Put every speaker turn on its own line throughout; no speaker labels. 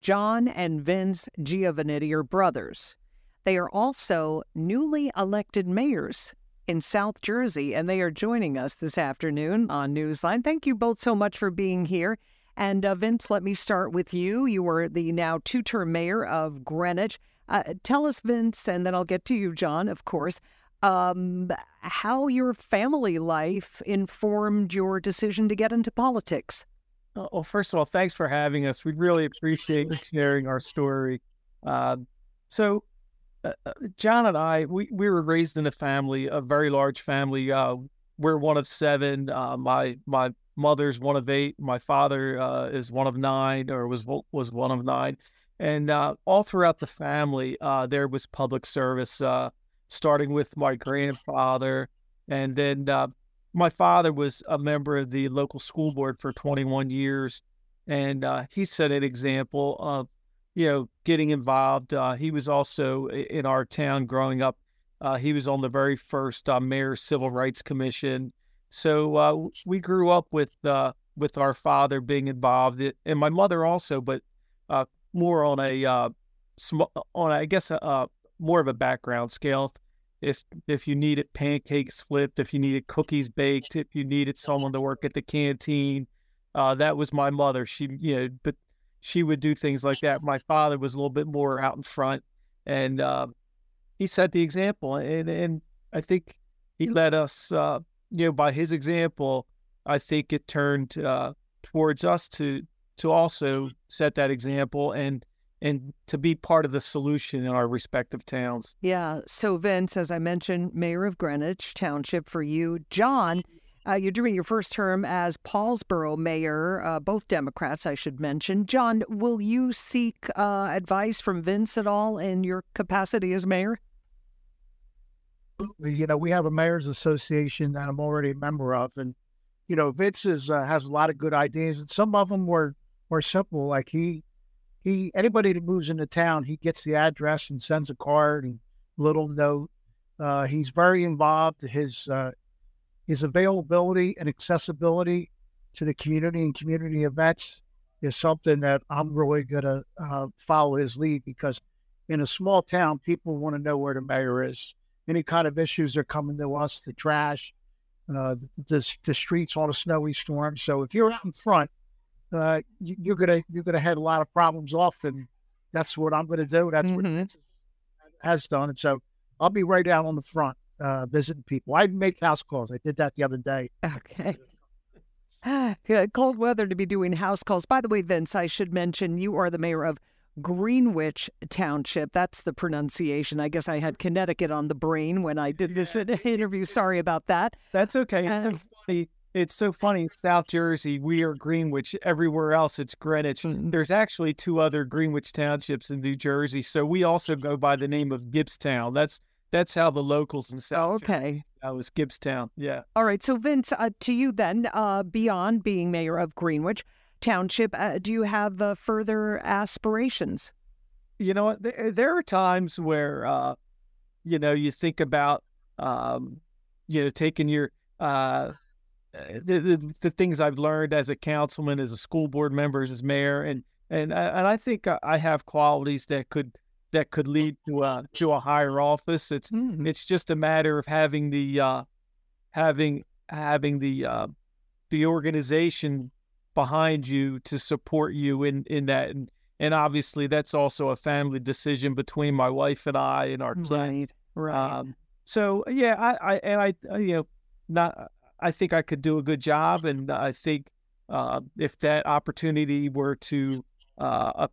John and Vince Giovannitti are brothers. They are also newly elected mayors in South Jersey, and they are joining us this afternoon on Newsline. Thank you both so much for being here. And uh, Vince, let me start with you. You were the now two term mayor of Greenwich. Uh, tell us, Vince, and then I'll get to you, John, of course, um, how your family life informed your decision to get into politics.
Uh, well, first of all, thanks for having us. We really appreciate sharing our story. Uh, so, uh, uh, John and I, we, we were raised in a family, a very large family. Uh, we're one of seven. My my mother's one of eight. My father is one of nine, or was was one of nine. And all throughout the family, there was public service, starting with my grandfather, and then my father was a member of the local school board for 21 years, and uh, he set an example of, you know, getting involved. Uh, he was also in our town growing up. Uh, he was on the very first uh, mayor's civil rights commission. So uh, we grew up with uh, with our father being involved, and my mother also, but more on a sm- on I guess a, more of a background scale if if you needed pancakes flipped, if you needed cookies baked, if you needed someone to work at the canteen. Uh, that was my mother. She, you know, but she would do things like that. My father was a little bit more out in front, and uh, he set the example. And and I think he led us, uh, you know, by his example. I think it turned uh, towards us to to also set that example and and to be part of the solution in our respective towns.
Yeah. So, Vince, as I mentioned, mayor of Greenwich Township for you. John, uh, you're doing your first term as Paulsboro mayor, uh, both Democrats, I should mention. John, will you seek uh, advice from Vince at all in your capacity as mayor?
You know, we have a mayor's association that I'm already a member of, and you know, Vince is, uh, has a lot of good ideas, and some of them were were simple. Like he he anybody that moves into town, he gets the address and sends a card and little note. Uh, he's very involved. His uh, his availability and accessibility to the community and community events is something that I'm really going to uh, follow his lead because in a small town, people want to know where the mayor is. Any kind of issues are coming to us, the trash, uh, the, the streets on a snowy storm. So if you're out in front, uh, you, are gonna you're gonna head a lot of problems off, and that's what I'm gonna do. That's mm-hmm. what has done, and so I'll be right out on the front uh, visiting people. I make house calls. I did that the other day.
Okay. Cold weather to be doing house calls. By the way, Vince, I should mention you are the mayor of Greenwich Township. That's the pronunciation. I guess I had Connecticut on the brain when I did this interview. Sorry about that.
That's okay. It's uh, so funny it's so funny. South Jersey, we are Greenwich. Everywhere else, it's Greenwich. Mm-hmm. There's actually two other Greenwich townships in New Jersey, so we also go by the name of Gibbstown. That's that's how the locals in South. Oh,
okay.
That was Gibbstown. Yeah.
All right. So Vince, uh, to you then, uh, beyond being mayor of Greenwich Township, uh, do you have uh, further aspirations?
You know? There, there are times where, uh, you know, you think about, um, you know, taking your uh, the, the, the things I've learned as a councilman, as a school board member, as mayor, and and uh, and I think I have qualities that could that could lead to a to a higher office. It's mm-hmm. it's just a matter of having the uh, having having the uh, the organization behind you to support you in in that, and and obviously that's also a family decision between my wife and I and our kids.
Right, right. Um,
so yeah, I, I and I you know not I think I could do a good job, and I think uh, if that opportunity were to uh,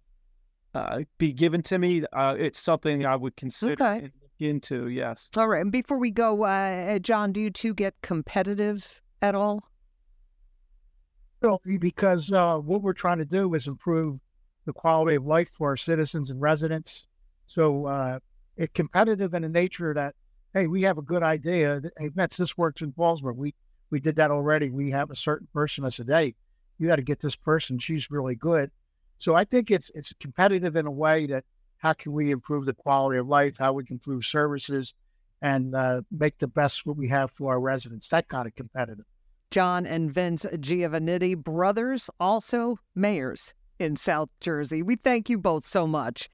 uh, be given to me, uh, it's something I would consider okay. into. Yes.
All right. And before we go, uh, John, do you two get competitive at all?
Well, because uh, what we're trying to do is improve the quality of life for our citizens and residents. So it's competitive in the nature that hey, we have a good idea. Hey, Mets, this works in Paulsboro. We we did that already. We have a certain person I said, hey, you got to get this person. She's really good. So I think it's it's competitive in a way that how can we improve the quality of life, how we can improve services, and uh, make the best what we have for our residents. That kind of competitive.
John and Vince Giovannitti, brothers, also mayors in South Jersey. We thank you both so much.